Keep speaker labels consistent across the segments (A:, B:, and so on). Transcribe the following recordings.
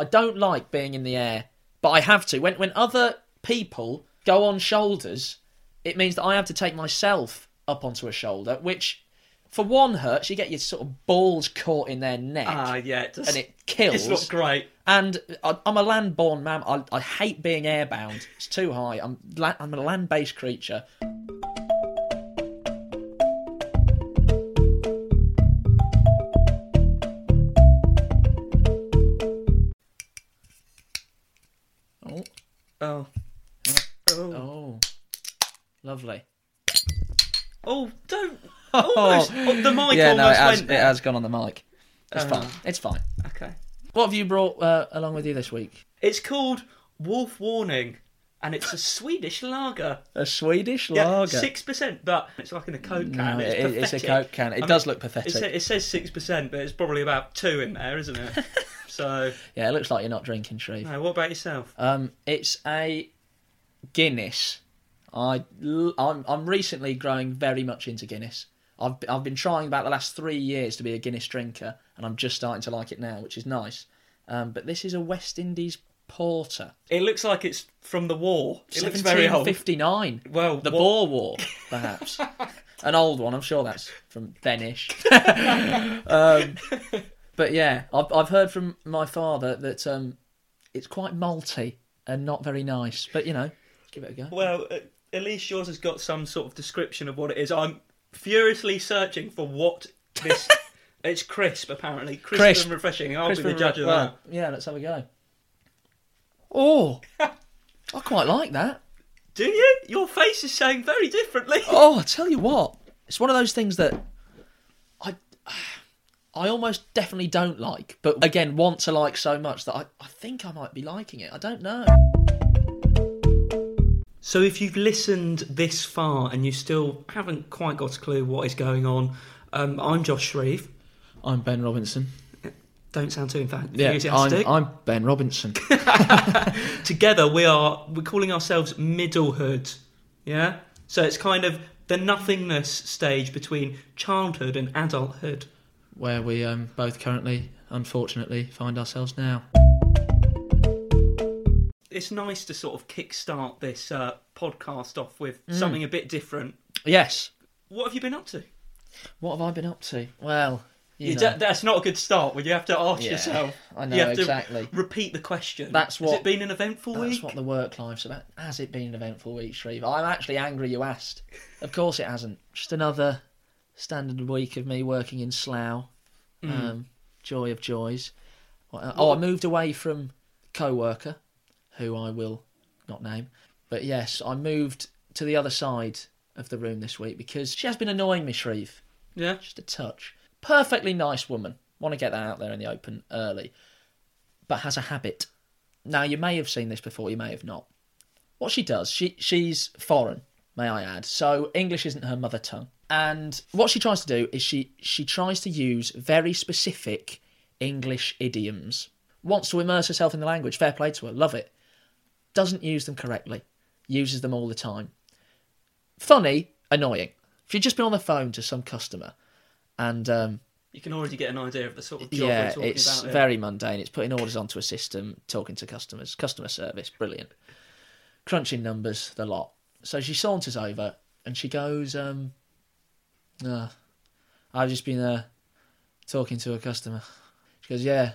A: I don't like being in the air, but I have to. When when other people go on shoulders, it means that I have to take myself up onto a shoulder, which for one hurts. You get your sort of balls caught in their neck,
B: Ah, yeah, it does.
A: and it kills.
B: It's not great.
A: And I- I'm a land-born man. I, I hate being airbound. It's too high. I'm la- I'm a land-based creature. Lovely.
B: Oh, don't. Almost. Oh, the mic
A: yeah, no, it
B: almost
A: has,
B: went
A: it has gone on the mic. It's
B: Oh.
A: fine. It's fine.
B: Okay.
A: What have you brought uh, along with you this week?
B: It's called Wolf Warning, and it's a Swedish lager.
A: A Swedish lager.
B: six percent, but it's like in a Coke can.
A: No,
B: it's,
A: it- it's a
B: pathetic.
A: Coke can. It
B: I
A: does
B: mean,
A: look pathetic.
B: Sa- it says six percent, but it's probably about two in there, isn't it? so,
A: Yeah, it looks like you're not drinking, Shreve.
B: no, what about yourself?
A: Um, it's a Guinness. I I'm I'm recently growing very much into Guinness. I've I've been trying about the last three years to be a Guinness drinker, and I'm just starting to like it now, which is nice. Um, but this is a West Indies porter.
B: It looks like it's from the war. It looks very old.
A: 1759.
B: Well,
A: The
B: what-
A: Boer War, perhaps. An old one, I'm sure that's from thenish. um, but yeah, I've, I've heard from my father that um, it's quite malty and not very nice. But you know, give it a go.
B: Well, uh, at least yours has got some sort of description of what it is. I'm furiously searching for what this. it's crisp, apparently. Crisp,
A: Crisp.
B: and refreshing. I'll
A: Crisp
B: be the
A: and
B: judge of
A: well,
B: that.
A: Yeah, let's have a go. Oh, I quite like that.
B: Do you? Your face is saying very differently.
A: Oh, I tell you what, it's one of those things that I, I almost definitely don't like, but again, want to like so much that I, I think I might be liking it. I don't know.
B: So, if you've listened this far and you still haven't quite got a clue what is going on, um, I'm Josh Shreve.
A: I'm Ben Robinson.
B: Don't sound too enfa-
A: Yeah, I'm. I'm Ben Robinson.
B: Together, we are we're calling ourselves middlehood. Yeah. So it's kind of the nothingness stage between childhood and adulthood.
A: where we um, both currently, unfortunately, find ourselves now.
B: It's nice to sort of kickstart this uh, podcast off with
A: Mm.
B: something a bit different.
A: Yes.
B: What have you been up to?
A: What have I been up to? Well, you
B: You
A: know,
B: da- that's not a good start when you have to ask
A: Yeah,
B: yourself.
A: I know
B: you have
A: exactly.
B: to repeat the question.
A: That's what.
B: Has it been an eventful
A: That's
B: week?
A: That's what the work life's about. Has it been an eventful week, Shreve? I'm actually angry you asked. Of course it hasn't. Just another standard week of me working in Slough. Um, joy of joys. Oh, I moved away from co-worker, who I will not name. But yes, I moved to the other side of the room this week because she has been annoying me, Shreve.
B: Yeah.
A: Just a touch. Perfectly nice woman. Want to get that out there in the open early. But has a habit. Now, you may have seen this before, you may have not. What she does, she she's foreign, may I add. So English isn't her mother tongue. And what she tries to do is she she tries to use very specific English idioms. Wants to immerse herself in the language. Fair play to her. Love it. Doesn't use them correctly. Uses them all the time. Funny, annoying. If you've just been on the phone to some customer and um,
B: You can already get an idea of the sort of job
A: yeah, it's
B: about.
A: very mundane. It's putting orders onto a system, talking to customers, customer service, brilliant. Crunching numbers, the lot. So she saunters over and she goes, um, uh, I've just been uh, talking to a customer. She goes, yeah,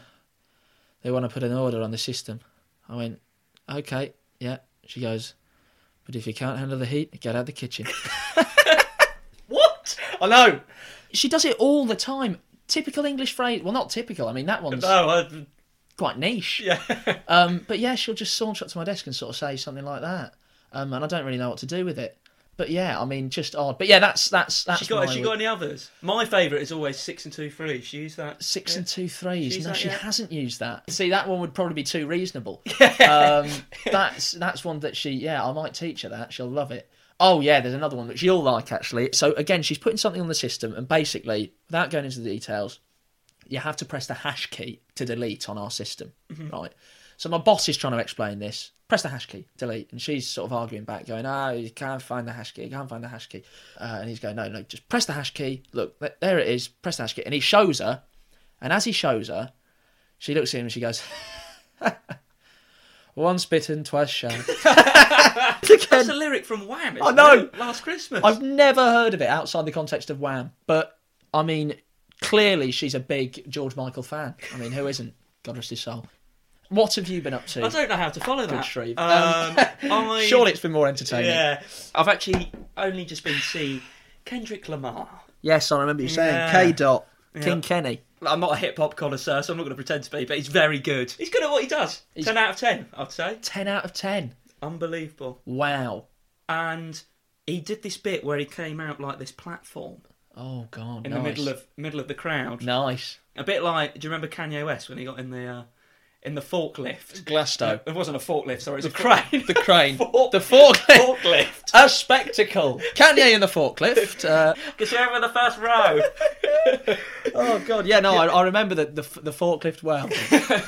A: they want to put an order on the system. I went, okay, yeah. She goes, but if you can't handle the heat, get out of the kitchen.
B: What? I know.
A: she does it all the time. Typical English phrase. Well, not typical. I mean, that one's
B: No, I,
A: quite niche.
B: yeah.
A: Um, but yeah, she'll just saunter up to my desk and sort of say something like that, um, and I don't really know what to do with it. But yeah, I mean, just odd. But yeah, that's that's that's
B: She got,
A: my
B: has she got any others? My favourite is always six and two three. She used that.
A: six
B: Yeah.
A: and two threes.
B: She's
A: no, she
B: yeah.
A: hasn't used that. See, that one would probably be too reasonable. um, that's that's one that she. Yeah, I might teach her that. She'll love it. Oh yeah, there's another one that she'll like actually. So again, she's putting something on the system, and basically, without going into the details, you have to press the hash key to delete on our system, right? So my boss is trying to explain this. Press the hash key, delete, and she's sort of arguing back, going, "Ah, you can't find the hash key. You can't find the hash key." Uh, and he's going, "No, no, just press the hash key. Look, there it is. Press the hash key." And he shows her, and as he shows her, she looks at him and she goes, Once bitten, twice shy.
B: That's a lyric from Wham.
A: I know.
B: it? Last Christmas.
A: I've never heard of it outside the context of Wham, but I mean, clearly she's a big George Michael fan. I mean, who isn't? God rest his soul. What have you been up to?
B: I don't know how to follow that.
A: Shreve.
B: Um,
A: Um,
B: I,
A: Surely it's been more entertaining.
B: Yeah. I've actually only just been to see Kendrick Lamar.
A: Yes, I remember you saying
B: Yeah.
A: K. Dot. King Kenny.
B: I'm not a hip hop connoisseur, so I'm not going to pretend to be, but he's very good. He's good at what he does.
A: He's-
B: 10 out of 10, I'd say.
A: Ten out of ten.
B: Unbelievable.
A: Wow.
B: And he did this bit where he came out like this platform
A: Oh God.
B: in
A: nice.
B: the middle of middle of the crowd.
A: Nice.
B: A bit like, do you remember Kanye West when he got in the uh, in the forklift?
A: Glasto.
B: It wasn't a forklift, sorry, it was a crane.
A: The crane.
B: Fork-
A: the forklift.
B: forklift.
A: A spectacle. Kanye in the forklift. Uh,
B: Because you're over the first row.
A: oh God. Yeah. No, I, I remember the, the the forklift well.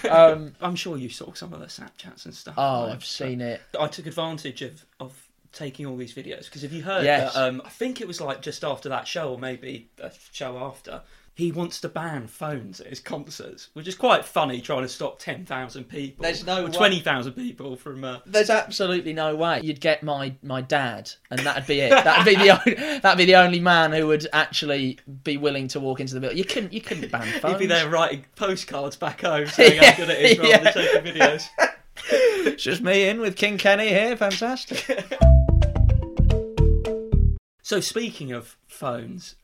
A: Um,
B: I'm sure you saw some of the Snapchats and stuff.
A: oh,
B: right?
A: I've seen it.
B: I took advantage of, of taking all these videos because if you heard
A: Yes.
B: that, um, I think it was like just after that show or maybe a show after, he wants to ban phones at his concerts, which is quite funny trying to stop 10,000 people.
A: There's no
B: or
A: way-
B: 20,000 people from. Uh,
A: There's absolutely no way you'd get my my dad, and that'd be it. That'd be the only, that'd be the only man who would actually be willing to walk into the building. You couldn't you couldn't ban phones.
B: he'd be there writing postcards back home saying how good it is rather
A: Yeah.
B: than taking videos.
A: It's just me in with King Kenny here. Fantastic.
B: So, speaking of phones.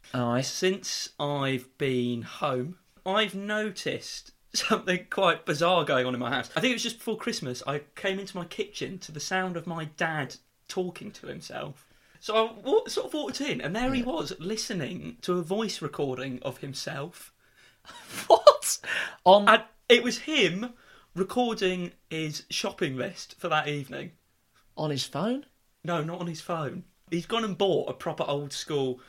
B: Since I've been home, I've noticed something quite bizarre going on in my house. I think it was just before Christmas. I came into my kitchen to the sound of my dad talking to himself. So I wa- sort of walked in, and there he was listening to a voice recording of himself.
A: What? On
B: And it was him recording his shopping list for that evening.
A: on his phone?
B: No, not on his phone. He's gone and bought a proper old school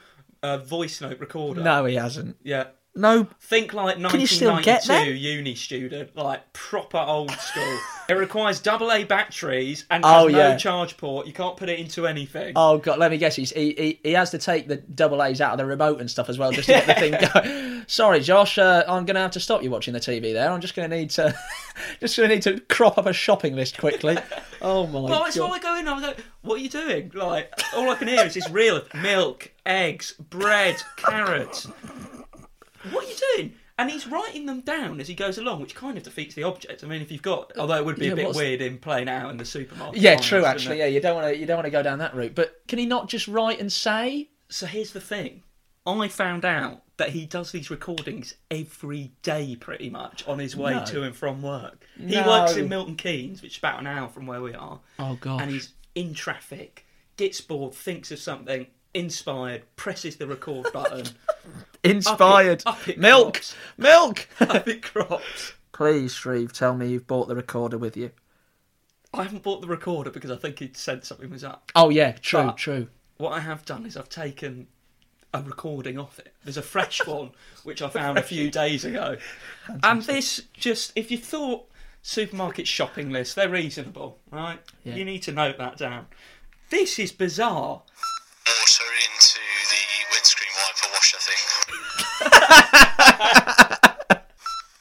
B: uh, voice note recorder.
A: No, he hasn't.
B: Yeah,
A: No.
B: Think like
A: Can you still get
B: 1992
A: them?
B: uni student, like proper old school. it requires double A batteries and
A: Oh,
B: has no
A: yeah.
B: charge port. You can't put it into anything.
A: Oh god, let me guess. He's, he, he he has to take the double A's out of the remote and stuff as well, just to get the thing going. Sorry, Josh. Uh, I'm going to have to stop you watching the TV there. I'm just going to need to, just going to need to crop up a shopping list quickly. Oh my god.
B: well, it's all I go in. I was like, "What are you doing?" Like, all I can hear is this reel of milk, eggs, bread, carrots. What are you doing? And he's writing them down as he goes along, which kind of defeats the object. I mean, if you've got, although it would be
A: Yeah,
B: a bit
A: what's-
B: weird in playing out in the supermarket.
A: Yeah,
B: aisles,
A: true. Actually, yeah, you don't want to you don't want to go down that route. But can he not just write and say?
B: So here's the thing. I found out that he does these recordings every day, pretty much, on his way
A: No.
B: to and from work. He works in Milton Keynes, which is about an hour from where we are,
A: Oh god.
B: and he's in traffic, gets bored, thinks of something, inspired, presses the record button,
A: Inspired.
B: Up it- up it
A: milk.
B: crops.
A: Milk.
B: up it crops.
A: Please, Shreve, tell me you've bought the recorder with you.
B: I haven't bought the recorder because I think he'd said something was up.
A: Oh yeah, true,
B: But-
A: true.
B: What I have done is I've taken a recording of it. There's a fresh one which I found a few days ago. And this just if you thought supermarket shopping lists, they're reasonable, right?
A: Yeah.
B: You need to note that down. This is bizarre.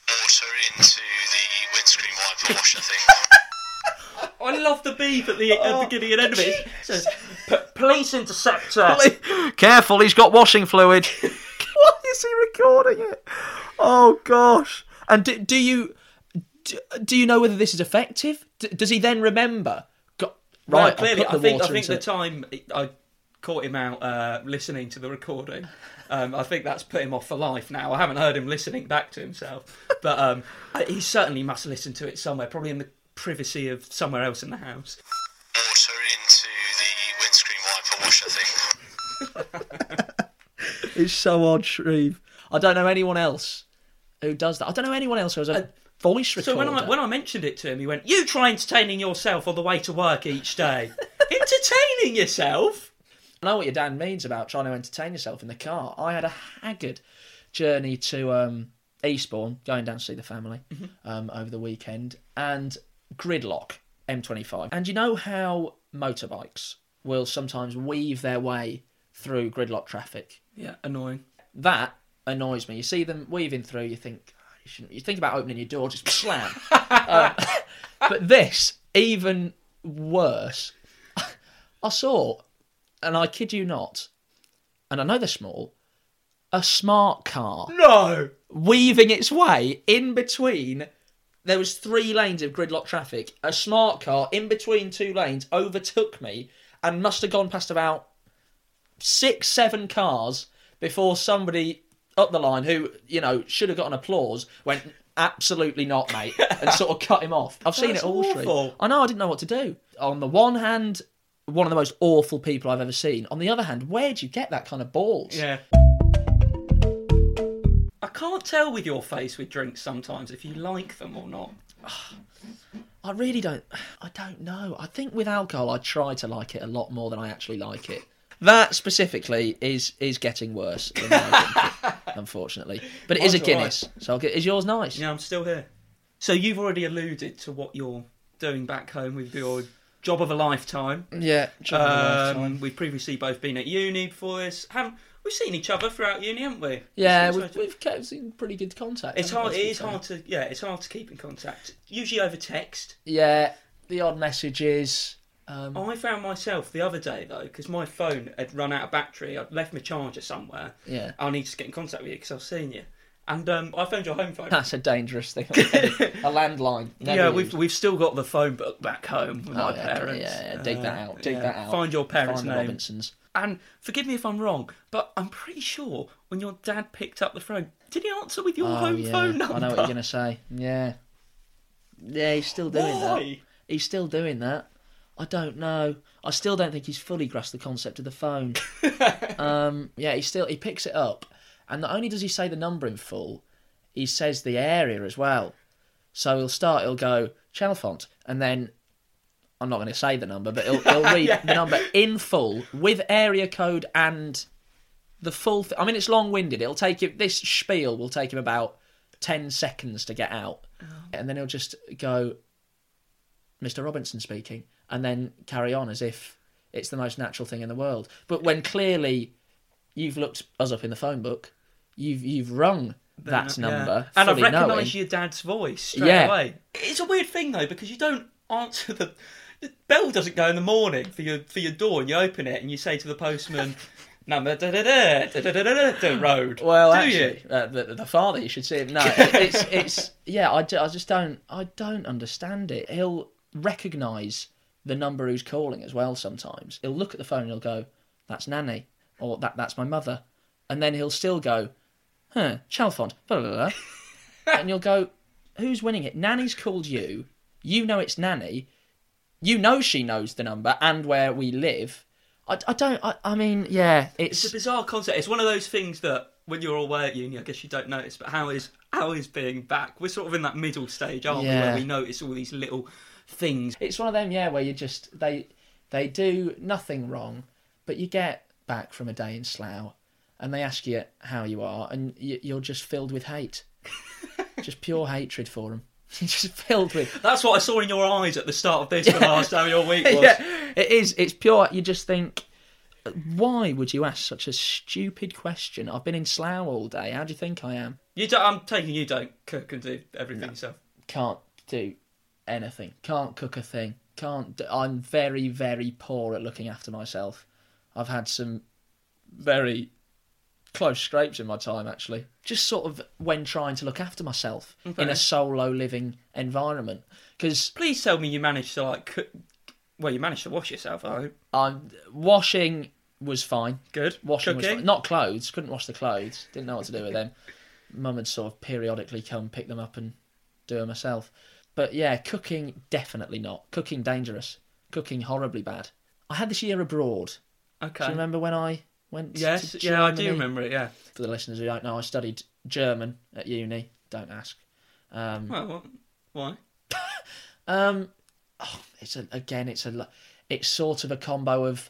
C: Water into the windscreen wiper washer thing.
B: I love the beep at the, at the beginning and end of it. It says, "P- police interceptor.
A: Careful, he's got washing fluid. Why is he recording it? Oh gosh! And do, do you do, do you know whether this is effective? D- does he then remember? Got,
B: Right,
A: right,
B: clearly, I think I think the
A: into-
B: time I caught him out uh, listening to the recording, um, I think that's put him off for life. Now I haven't heard him listening back to himself, but um, he certainly must listen to it somewhere, probably in the privacy of somewhere else in the house.
C: Water into the windscreen wiper washer thing.
A: It's so odd, Shreve. I don't know anyone else who does that. I don't know anyone else who has a voice recorder.
B: So when I when I mentioned it to him, he went, "You try entertaining yourself on the way to work each day. entertaining yourself."
A: I know what your dad means about trying to entertain yourself in the car. I had a haggard journey to um, Eastbourne, going down to see the family um, over the weekend, and gridlock M25. And you know how motorbikes will sometimes weave their way through gridlock traffic?
B: Yeah, annoying.
A: That annoys me. You see them weaving through, you think. "Oh, You, shouldn't. you think about opening your door, just slam. Um, but this even worse. I saw, and I kid you not, and I know they're small, a smart car
B: No.
A: weaving its way in between. There was three lanes of gridlock traffic. A smart car in between two lanes overtook me and must have gone past about six, seven cars before somebody up the line who you know should have gotten applause went absolutely not, mate, and sort of cut him off. I've seen
B: That's
A: it all.
B: Awful.
A: I know. I didn't know what to do. On the one hand, one of the most awful people I've ever seen. On the other hand, where do you get that kind of balls?
B: Yeah. I can't tell with your face with drinks sometimes if you like them or not.
A: I really don't. I don't know. I think with alcohol, I try to like it a lot more than I actually like it. That specifically is is getting worse, opinion, unfortunately. But it is a
B: Mine's all right.
A: Guinness, so I'll get. Is yours nice?
B: Yeah, I'm still here. So you've already alluded to what you're doing back home with your job of a lifetime.
A: Yeah. job of a lifetime.
B: Um, we've previously both been at uni before this. Haven't we've seen each other throughout uni, haven't we?
A: yeah,
B: We've
A: we've, we've kept in pretty good contact.
B: It's hard. It is hard to yeah. It's hard to keep in contact. Usually over text.
A: Yeah, the odd messages. Um,
B: I found myself the other day though because my phone had run out of battery. I'd left my charger somewhere.
A: yeah,
B: I need to get in contact with you because I've seen you, and um, I found your home phone.
A: that's a dangerous thing. a landline. Never
B: yeah,
A: used.
B: we've we've still got the phone book back home with
A: Oh,
B: my
A: yeah,
B: parents.
A: Yeah, yeah, dig that
B: Uh,
A: out. Dig
B: yeah.
A: that out.
B: Find your parents'
A: Find
B: name.
A: Robinsons.
B: And forgive me if I'm wrong, but I'm pretty sure when your dad picked up the phone, did he answer with your
A: Oh,
B: home
A: yeah.
B: phone number?
A: I know what you're gonna say. Yeah. Yeah, he's still doing that. He's still doing that. I don't know. I still don't think he's fully grasped the concept of the phone. um, yeah, he still he picks it up, and not only does he say the number in full, he says the area as well. So he'll start. He'll go Chalfont, and then I'm not going to say the number, but he'll, he'll read
B: Yeah.
A: the number in full with area code and the full. Th- I mean, it's long-winded. It'll take him. This spiel will take him about ten seconds to get out, oh. and then he'll just go, "Mr. Robinson speaking," and then carry on as if it's the most natural thing in the world. But when clearly you've looked us up in the phone book, you've you've rung that
B: yeah.
A: number,
B: and
A: I
B: recognise your dad's voice straight
A: yeah.
B: away. It's a weird thing though because you don't answer the, bell doesn't go in the morning for your for your door, and you open it and you say to the postman. number da da da da da da da road.
A: Well,
B: do
A: actually, you? Uh, the, the father, you should see him. No, it's it's yeah. I, I just don't I don't understand it. He'll recognise the number who's calling as well. Sometimes he'll look at the phone and he'll go, "That's nanny," or "That that's my mother," and then he'll still go, "Huh, Chalfont," blah, blah, blah. and you'll go, "Who's winning it? Nanny's called you. You know it's Nanny. You know she knows the number and where we live." I, I don't. I, I mean, yeah,
B: It's a bizarre concept. It's one of those things that when you're away at uni, I guess you don't notice. But how is how is being back? We're sort of in that middle stage, aren't we,
A: Yeah.
B: where we notice all these little things.
A: It's one of them, yeah, where you just they they do nothing wrong, but you get back from a day in Slough, and they ask you how you are, and you, you're just filled with hate, just pure hatred for them. Just filled with.
B: That's what I saw in your eyes at the start of this when I asked how your week was.
A: yeah, it is. It's pure. You just think, why would you ask such a stupid question? I've been in Slough all day. How do you think I am?
B: You don't, I'm taking you don't cook and do everything yourself.
A: Can't do anything. Can't cook a thing. Can't. Do, I'm very, very poor at looking after myself. I've had some very close scrapes in my time, actually. Just sort of when trying to look after myself in a solo living environment. Because
B: Please tell me you managed to like cook. Well, you managed to wash yourself. I hope.
A: I'm washing was fine.
B: Good.
A: Washing was
B: Cooking?
A: fine. Not clothes. Couldn't wash the clothes. Didn't know what to do with them. Mum would sort of periodically come pick them up and do them herself. But yeah, cooking definitely not. Cooking dangerous. Cooking horribly bad. I had this year abroad.
B: Okay.
A: Do you remember when I went?
B: Yes. Yeah, I do remember it. Yeah.
A: For the listeners who don't know, I studied German at uni. Don't ask. Um,
B: Well, what? why?
A: Um, oh, it's a, again, it's a, it's sort of a combo of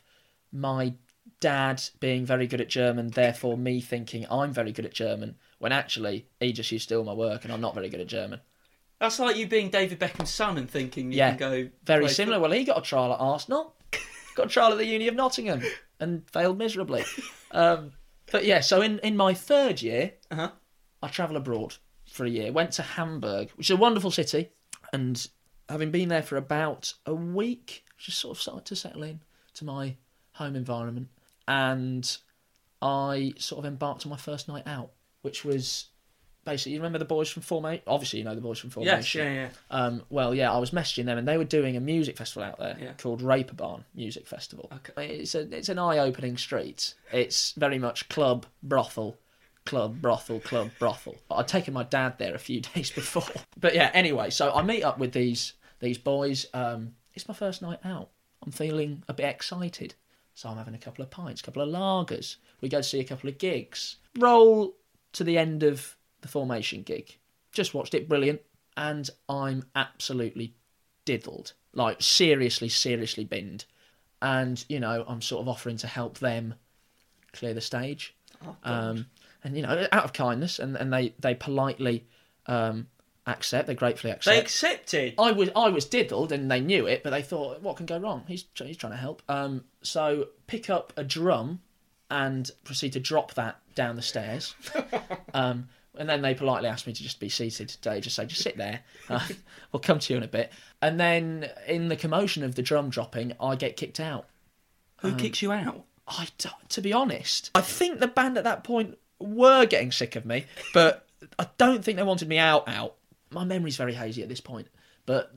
A: my dad being very good at German, therefore me thinking I'm very good at German, when actually he just used to steal my work and I'm not very good at German.
B: That's like you being David Beckham's son and thinking you
A: Yeah,
B: can go
A: Very similar. Well, he got a trial at Arsenal, got a trial at the Uni of Nottingham, and failed miserably. Um, but yeah, so in in my third year,
B: Uh-huh.
A: I travel abroad for a year. Went to Hamburg, which is a wonderful city, and having been there for about a week, just sort of started to settle in to my home environment, and I sort of embarked on my first night out, which was basically you remember the boys from Formation. Obviously, you know the boys from Formation.
B: Yes, yeah, yeah.
A: Um, well, yeah, I was messaging them, and they were doing a music festival out there
B: Yeah.
A: called Reeperbahn Music Festival.
B: Okay.
A: It's a it's an eye-opening street. It's very much club brothel, club brothel, club brothel. I'd taken my dad there a few days before, but yeah. Anyway, so I meet up with these these boys. Um, it's my first night out. I'm feeling a bit excited, so I'm having a couple of pints, a couple of lagers. We go see a couple of gigs. Roll to the end of the formation gig. Just watched it, brilliant, and I'm absolutely diddled. Like seriously, seriously binned. And you know, I'm sort of offering to help them clear the stage.
B: Oh,
A: um, and you know, out of kindness, and, and they they politely um, accept. They gratefully accept.
B: They accepted.
A: I was I was diddled, and they knew it, but they thought, what can go wrong? He's he's trying to help. Um, so pick up a drum and proceed to drop that down the stairs. um, and then they politely asked me to just be seated. They just say, just sit there. Uh, we'll come to you in a bit. And then in the commotion of the drum dropping, I get kicked out.
B: Who kicks you out?
A: I d- to be honest, I think the band at that point were getting sick of me, but I don't think they wanted me out. Out. My memory's very hazy at this point, but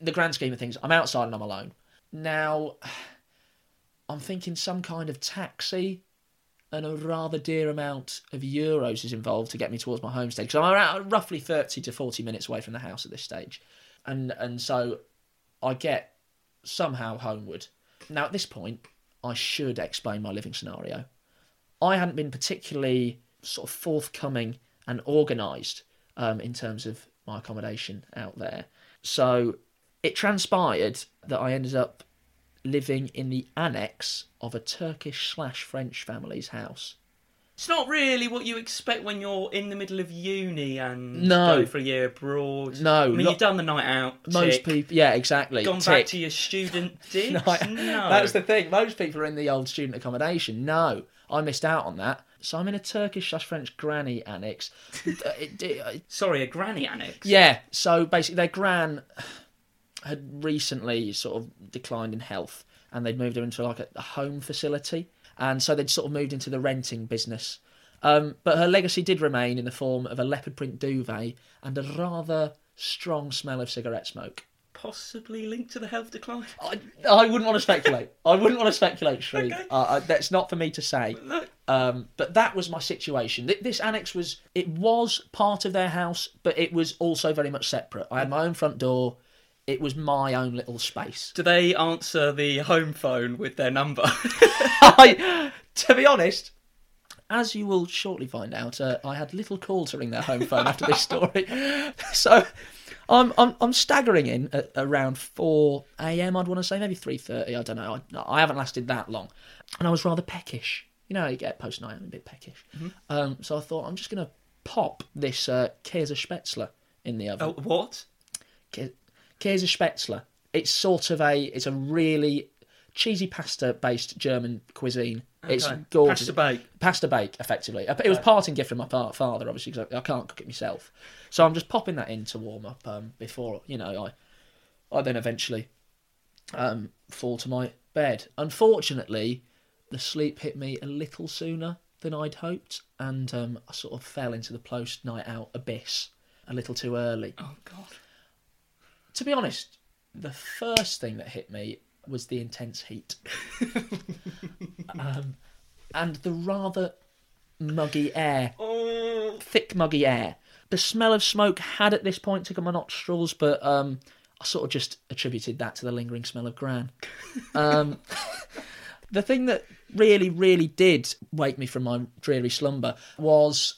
A: the grand scheme of things, I'm outside and I'm alone. Now, I'm thinking some kind of taxi and a rather dear amount of euros is involved to get me towards my home stage. So I'm around roughly 30 to 40 minutes away from the house at this stage. And and so I get somehow homeward. Now at this point, I should explain my living scenario. I hadn't been particularly sort of forthcoming and organised um, in terms of my accommodation out there. So it transpired that I ended up living in the annex of a Turkish slash French family's house.
B: It's not really what you expect when you're in the middle of uni and
A: No.
B: go for a year abroad.
A: No,
B: I mean you've done the night out.
A: Most people, yeah, exactly.
B: gone back to your student digs.
A: No,
B: no,
A: That's the thing. Most people are in the old student accommodation. No, I missed out on that. So I'm in a Turkish slash French granny annex. Uh, it- it-
B: Sorry, a granny annex.
A: Yeah, so basically their gran had recently sort of declined in health and they'd moved her into like a, a home facility and so they'd sort of moved into the renting business. Um, but her legacy did remain in the form of a leopard print duvet and a rather strong smell of cigarette smoke.
B: Possibly linked to the health decline.
A: I, I wouldn't want to speculate. I wouldn't want to speculate, Shreve.
B: Okay.
A: Uh, uh, that's not for me to say. Um, but that was my situation. This annex was it was part of their house, but it was also very much separate. I had my own front door. It was my own little space.
B: do they answer the home phone with their number?
A: I, to be honest, as you will shortly find out, uh, I had little call to ring their home phone after this story. So I'm I'm, I'm staggering in at around four a.m. I'd want to say maybe three thirty. I don't know. I, I haven't lasted that long, and I was rather peckish. You know, how you get post night, I'm a bit peckish. Um, so I thought I'm just gonna pop this uh, Käse Spätzle in the oven.
B: oh, what?
A: Käse Spätzle. It's sort of a it's a really cheesy pasta based German cuisine. It's gorgeous.
B: Pasta bake.
A: Pasta bake, effectively. It was parting gift from my father, obviously, because I, I can't cook it myself. So I'm just popping that in to warm up um, before you know I I then eventually um, fall to my bed. Unfortunately, the sleep hit me a little sooner than I'd hoped, and um, I sort of fell into the post night out abyss a little too early
B: Oh God.
A: To be honest, the first thing that hit me was the intense heat, um, and the rather muggy air,
B: Oh,
A: thick muggy air. The smell of smoke had at this point taken my nostrils, but um, I sort of just attributed that to the lingering smell of gran. Um, the thing that really, really did wake me from my dreary slumber was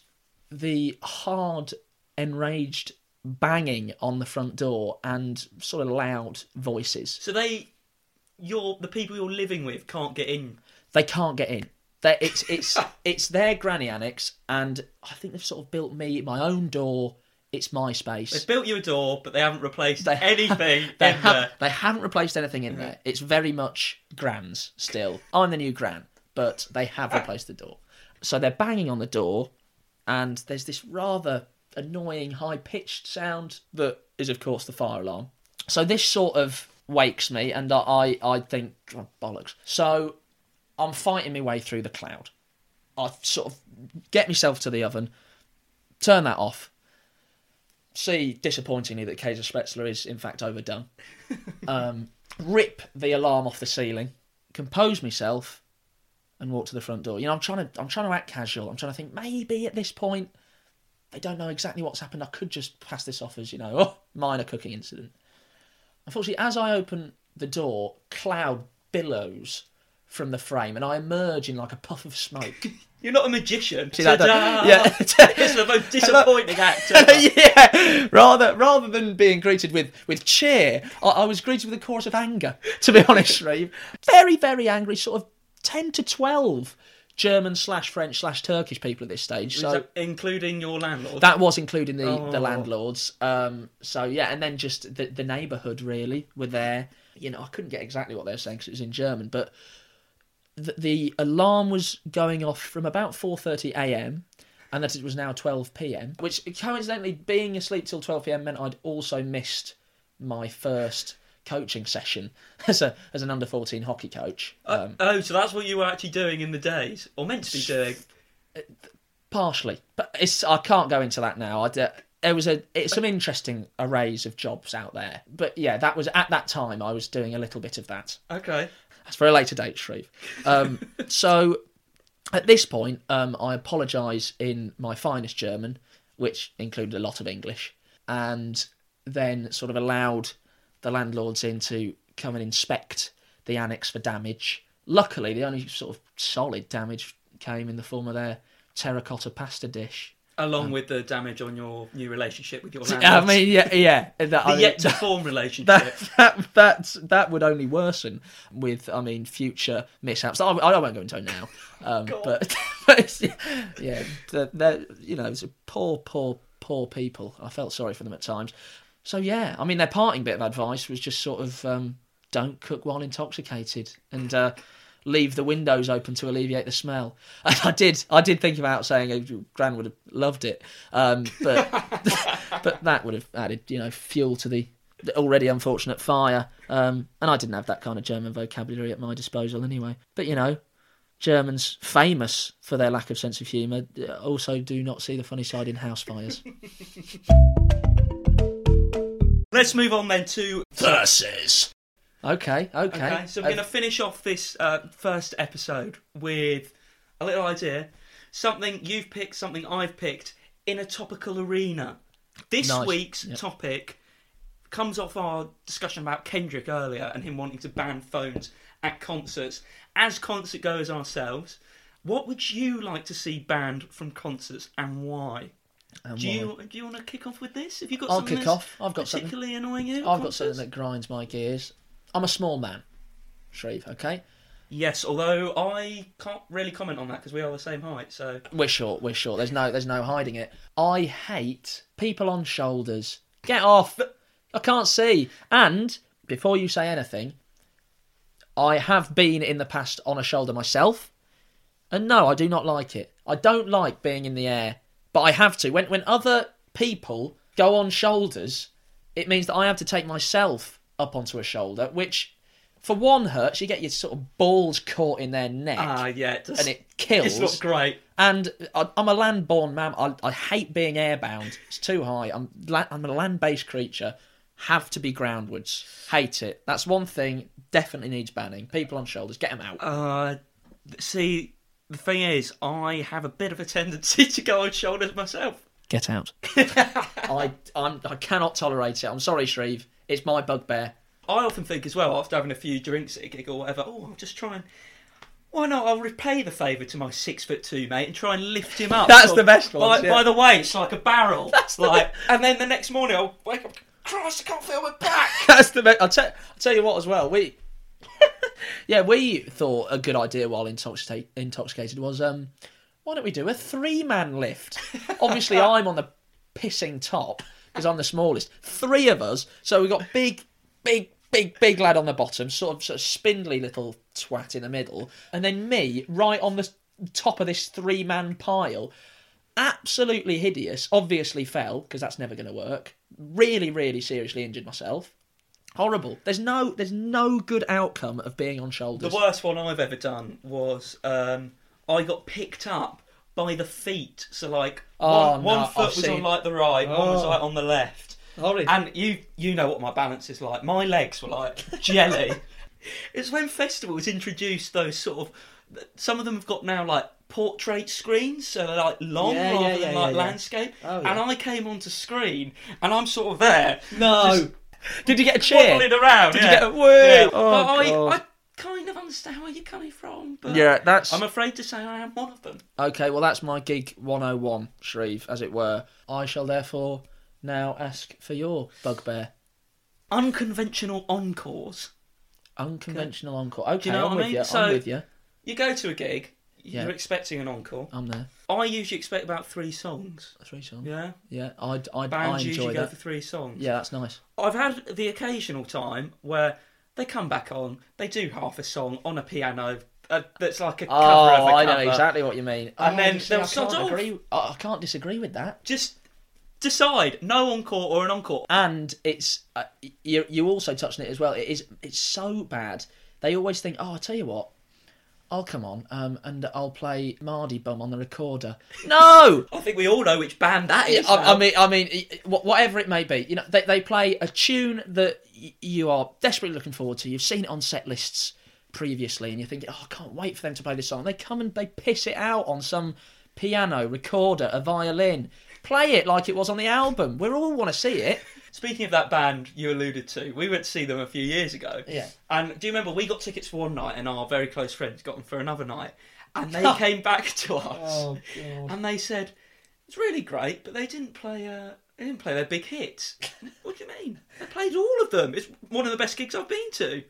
A: the hard, enraged banging on the front door and sort of loud voices.
B: so they, you're the people you're living with can't get in.
A: They can't get in. They, it's it's it's their granny annex, and I think they've sort of built me my own door. It's my space.
B: They've built you a door, but they haven't replaced
A: They-
B: anything
A: They,
B: in
A: ha-
B: there.
A: they haven't replaced anything in there. It's very much Gran's still. I'm the new Gran, but they have replaced the door. So they're banging on the door, and there's this rather annoying high pitched sound that is, of course, the fire alarm. So this sort of wakes me, and I, I think, oh, bollocks. So I'm fighting my way through the cloud. I sort of get myself to the oven, turn that off, see disappointingly that Käse Spätzle is in fact overdone, um, rip the alarm off the ceiling, compose myself, and walk to the front door. You know, I'm trying to I'm trying to act casual. I'm trying to think maybe at this point they don't know exactly what's happened. I could just pass this off as you know, oh, minor cooking incident. Unfortunately, as I open the door, cloud billows from the frame, and I emerge in like a puff of smoke.
B: You're not a magician.
A: See?
B: Ta-da!
A: Yeah.
B: it's the most disappointing actor.
A: yeah, rather rather than being greeted with with cheer, I, I was greeted with a chorus of anger. To be honest, Reeve, very very angry, sort of ten to twelve German slash French slash Turkish people at this stage. So
B: that including your landlord.
A: that was including the, the
B: Oh.
A: landlords. Um, so yeah, and then just the the neighbourhood really were there. You know, I couldn't get exactly what they were saying because it was in German, but the, the alarm was going off from about four thirty a.m. and that it was now twelve p.m. Which coincidentally, being asleep till twelve p.m. meant I'd also missed my first coaching session as a as an under fourteen hockey coach. Um,
B: oh, so that's what you were actually doing in the days, or meant to be doing.
A: partially, but it's I can't go into that now. I d- there was a it's some interesting arrays of jobs out there, but yeah, that was at that time I was doing a little bit of that.
B: Okay.
A: That's for a later date, Shreve. Um, so at this point, um, I apologise in my finest German, which included a lot of English, and then sort of allowed the landlords in to come and inspect the annex for damage. Luckily, the only sort of solid damage came in the form of their terracotta pasta dish.
B: Along with the damage on your new relationship with your landlord.
A: I mean, yeah, yeah. That,
B: the yet to form relationship.
A: that that that that would only worsen with I mean future mishaps. I, I won't go into it now, um, but, but yeah, they're, they're, you know, it's a poor, poor, poor people. I felt sorry for them at times. So yeah, I mean, their parting bit of advice was just sort of um, don't cook while intoxicated and. Uh, Leave the windows open to alleviate the smell. And I did. I did think about saying oh, Gran would have loved it, um, but but that would have added, you know, fuel to the already unfortunate fire. Um, and I didn't have that kind of German vocabulary at my disposal anyway. But you know, Germans famous for their lack of sense of humour uh, also do not see the funny side in house fires.
B: Let's move on then to
A: Versus. Okay, okay.
B: Okay, so we're going to finish off this uh, first episode with a little idea. Something you've picked, something I've picked in a topical arena. This
A: Nice,
B: week's
A: yep.
B: topic comes off our discussion about Kendrick earlier and him wanting to ban phones at concerts. As concert goers ourselves, what would you like to see banned from concerts and why?
A: And
B: Do you do you want to kick off with this? Have you got
A: I'll
B: something
A: kick off. I've got something.
B: particularly annoying you?
A: I've got something that grinds my gears. I'm a small man, Shreve. Okay,
B: Yes, although I can't really comment on that because we are the same height. So
A: we're short. We're short. There's no. There's no hiding it. I hate people on shoulders. Get off. I can't see. And before you say anything, I have been in the past on a shoulder myself, and no, I do not like it. I don't like being in the air, but I have to. When when other people go on shoulders, it means that I have to take myself up onto a shoulder, which for one hurts. You get your sort of balls caught in their neck,
B: ah, yeah, it does.
A: and it kills.
B: It's not great.
A: And I- I'm a land-born man. I, I hate being airbound. It's too high. I'm la- I'm a land-based creature. Have to be groundwards. Hate it. That's one thing. Definitely needs banning. People on shoulders, get them out.
B: Uh, see, the thing is, I have a bit of a tendency to go on shoulders myself.
A: Get out. I I'm, I cannot tolerate it. I'm sorry, Shreve. It's my bugbear.
B: I often think as well, after having a few drinks at a gig or whatever, oh, I'll just try and. Why not? I'll repay the favour to my six foot two mate and try and lift him up.
A: That's the best one,
B: By,
A: yeah.
B: by the way, it's like a barrel.
A: That's the
B: like, and then the next morning I'll wake up. Christ, I can't feel my back.
A: That's the. Be- I'll, tell I'll tell you what as well. We. yeah, we thought a good idea while intoxicate, intoxicated was um, why don't we do a three man lift? Obviously, I'm on the pissing top because I'm the smallest. Three of us, so we've got big, big, big, big lad on the bottom, sort of, sort of spindly little twat in the middle, and then me right on the top of this three man pile. Absolutely hideous. Obviously fell because that's never going to work. Really, really seriously injured myself. Horrible. There's no there's no good outcome of being on shoulders.
B: The worst one I've ever done was um, I got picked up by the feet. So like
A: Oh,
B: one, one
A: no,
B: foot
A: I've
B: was
A: seen-
B: on like the right, one was
A: Oh.
B: like on the left.
A: Horrid.
B: And you you know what my balance is like. My legs were like jelly. it's when festivals introduced those sort of. Some of them have got now like portrait screens, so they're like long
A: Yeah,
B: rather
A: yeah,
B: than
A: yeah,
B: like
A: yeah, yeah.
B: landscape.
A: Oh,
B: And. I came onto screen, and I'm sort of there.
A: no.
B: just
A: Did you get a cheer?
B: Waddling around.
A: Did you get a woo?
B: Yeah.
A: Oh,
B: but I,
A: God.
B: I kind of understand where you're coming from. But
A: Yeah, that's
B: I'm afraid to say I am one of them.
A: okay. Well, that's my gig 101, Shreve, as it were. I shall therefore now ask for your bugbear.
B: Unconventional encores.
A: Unconventional encore. Okay,
B: you know
A: I'm
B: what I
A: with
B: mean?
A: you.
B: So-
A: I'm with you.
B: You go to a gig,
A: Yeah.
B: you're expecting an encore.
A: I'm there.
B: I usually expect about three songs.
A: Three songs.
B: Yeah.
A: Yeah, I I, I
B: Bands
A: enjoy
B: usually go
A: that.
B: for three songs.
A: Yeah, that's nice.
B: I've had the occasional time where they come back on, they do half a song on a piano uh, that's like a cover
A: Oh,
B: of a
A: I know
B: cover.
A: exactly what you mean.
B: And
A: Oh,
B: then
A: you see,
B: they'll
A: I
B: sod
A: can't
B: off.
A: agree. I I can't disagree with that.
B: Just decide no encore or an encore.
A: And it's uh, you. You also touched on it as well. It is. It's so bad. They always think, oh, I tell you what. I'll come on um, and I'll play Mardy Bum on the recorder. No,
B: I think we all know which band that is.
A: I, I mean, I mean, whatever it may be, you know, they they play a tune that y- you are desperately looking forward to. You've seen it on set lists previously, and you're thinking, oh, I can't wait for them to play this song. They come and they piss it out on some piano, recorder, a violin. Play it like it was on the album. We all want to see it.
B: Speaking of that band you alluded to, we went to see them a few years ago.
A: Yeah.
B: And do you remember we got tickets for one night and our very close friends got them for another night? And they came back to us
A: Oh, God.
B: and they said, It's really great, but they didn't play uh they didn't play their big hits. what do you mean? They played all of them. It's one of the best gigs I've been to.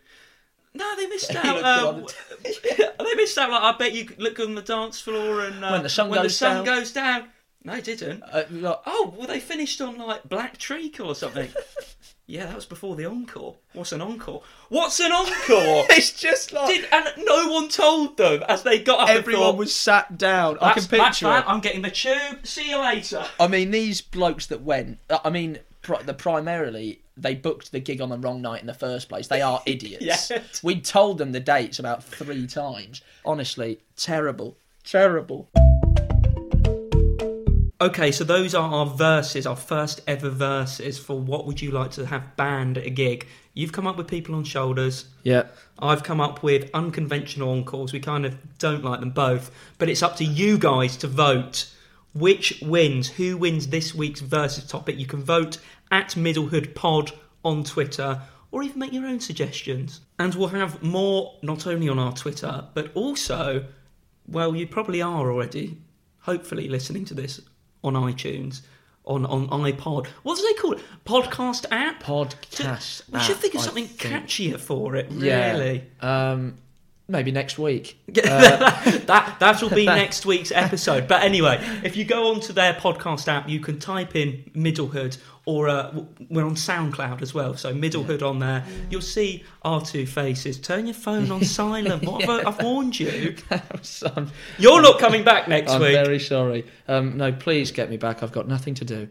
B: No, they missed out. Um, they missed out. Like I bet you look on the dance floor and uh,
A: When the sun
B: when the sun
A: down.
B: goes down. No, didn't.
A: Uh, look,
B: Oh, well, they finished on like Black Treacle or something. yeah, that was before the encore. What's an encore? What's an encore?
A: it's just like
B: Did, and no one told them as they got up.
A: everyone
B: thought,
A: was sat down. I can
B: "That's- that's
A: picture it.
B: I'm getting the tube. See you later.
A: I mean, these blokes that went. uh, I mean, pri- the primarily they booked the gig on the wrong night in the first place. They are idiots.
B: Yeah.
A: We told them the dates about three times. Honestly, terrible, terrible.
B: Okay, so those are our verses, our first ever verses for what would you like to have banned at a gig. You've come up with people on shoulders.
A: Yeah.
B: I've come up with unconventional encores. We kind of don't like them both, but it's up to you guys to vote which wins, who wins this week's versus topic. You can vote at Middlehood Pod on Twitter or even make your own suggestions. And we'll have more not only on our Twitter, but also, well, you probably are already, hopefully, listening to this on iTunes. On, on iPod. What do they call it? Podcast app?
A: Podcast.
B: We should think of something
A: think.
B: catchier for it,
A: Yeah.
B: really.
A: Um, maybe next week.
B: that that will be next week's episode. But anyway, if you go onto their podcast app, you can type in Middlehood, or uh, we're on SoundCloud as well. So Middlehood on there, you'll see our two faces. Turn your phone on silent. What have I, I've warned you.
A: I'm,
B: You're not coming back next
A: I'm
B: week.
A: very sorry. Um, no, please get me back. I've got nothing to do.